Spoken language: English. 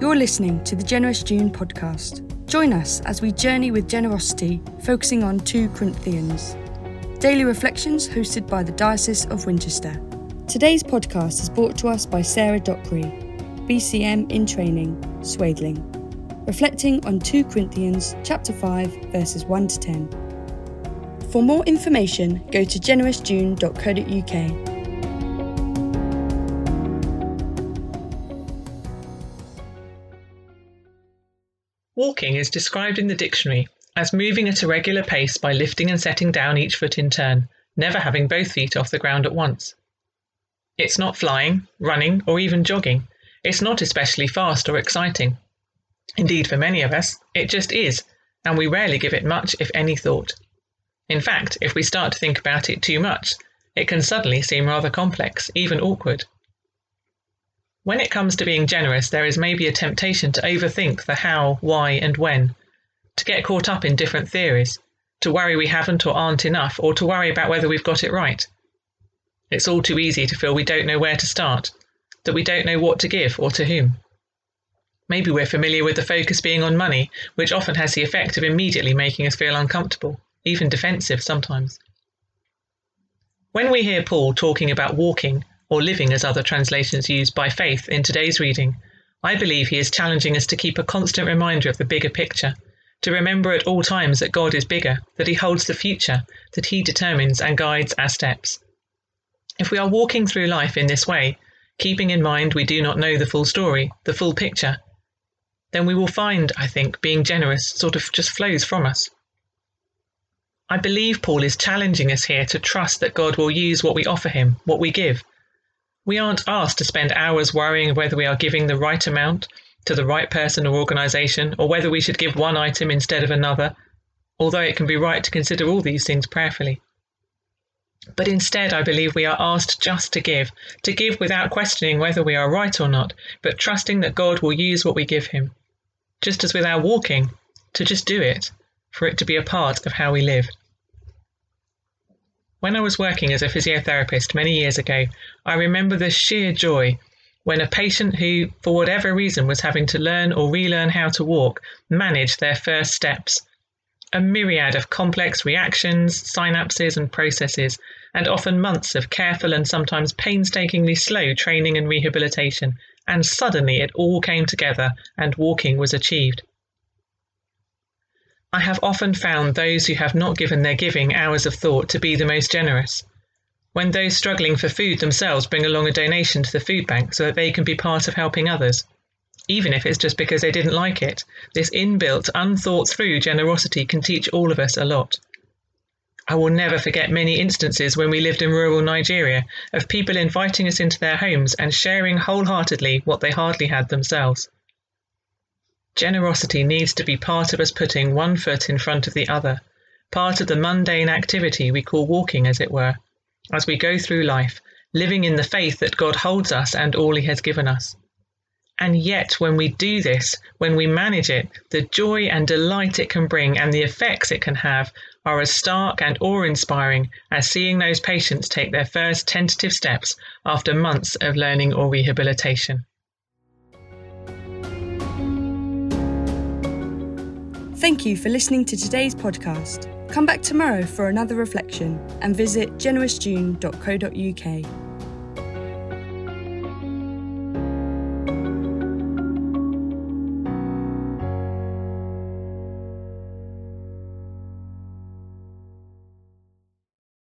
You're listening to the Generous June podcast. Join us as we journey with generosity, focusing on 2 Corinthians. Daily reflections hosted by the Diocese of Winchester. Today's podcast is brought to us by Sarah Dockery, BCM in training, Swaythling, reflecting on 2 Corinthians chapter 5 verses 1 to 10. For more information, go to generousjune.co.uk. Walking is described in the dictionary as moving at a regular pace by lifting and setting down each foot in turn, never having both feet off the ground at once. It's not flying, running, or even jogging. It's not especially fast or exciting. Indeed, for many of us, it just is, and we rarely give it much, if any, thought. In fact, if we start to think about it too much, it can suddenly seem rather complex, even awkward. When it comes to being generous, there is maybe a temptation to overthink the how, why, and when, to get caught up in different theories, to worry we haven't or aren't enough, or to worry about whether we've got it right. It's all too easy to feel we don't know where to start, that we don't know what to give or to whom. Maybe we're familiar with the focus being on money, which often has the effect of immediately making us feel uncomfortable even defensive sometimes. When we hear Paul talking about walking, or living as other translations use, by faith in today's reading, I believe he is challenging us to keep a constant reminder of the bigger picture, to remember at all times that God is bigger, that he holds the future, that he determines and guides our steps. If we are walking through life in this way, keeping in mind we do not know the full story, the full picture, then we will find, I think, being generous sort of just flows from us. I believe Paul is challenging us here to trust that God will use what we offer him, what we give. We aren't asked to spend hours worrying whether we are giving the right amount to the right person or organisation, or whether we should give one item instead of another, although it can be right to consider all these things prayerfully. But instead, I believe we are asked just to give, to give without questioning whether we are right or not, but trusting that God will use what we give Him. Just as with our walking, to just do it, for it to be a part of how we live. When I was working as a physiotherapist many years ago, I remember the sheer joy when a patient who, for whatever reason, was having to learn or relearn how to walk managed their first steps. A myriad of complex reactions, synapses, and processes, and often months of careful and sometimes painstakingly slow training and rehabilitation, and suddenly it all came together and walking was achieved. I have often found those who have not given their giving hours of thought to be the most generous. When those struggling for food themselves bring along a donation to the food bank so that they can be part of helping others, even if it's just because they didn't like it, this inbuilt, unthought through generosity can teach all of us a lot. I will never forget many instances when we lived in rural Nigeria of people inviting us into their homes and sharing wholeheartedly what they hardly had themselves. Generosity needs to be part of us putting one foot in front of the other, part of the mundane activity we call walking, as it were, as we go through life, living in the faith that God holds us and all He has given us. And yet, when we do this, when we manage it, the joy and delight it can bring and the effects it can have are as stark and awe inspiring as seeing those patients take their first tentative steps after months of learning or rehabilitation. Thank you for listening to today's podcast. Come back tomorrow for another reflection and visit generousjune.co.uk.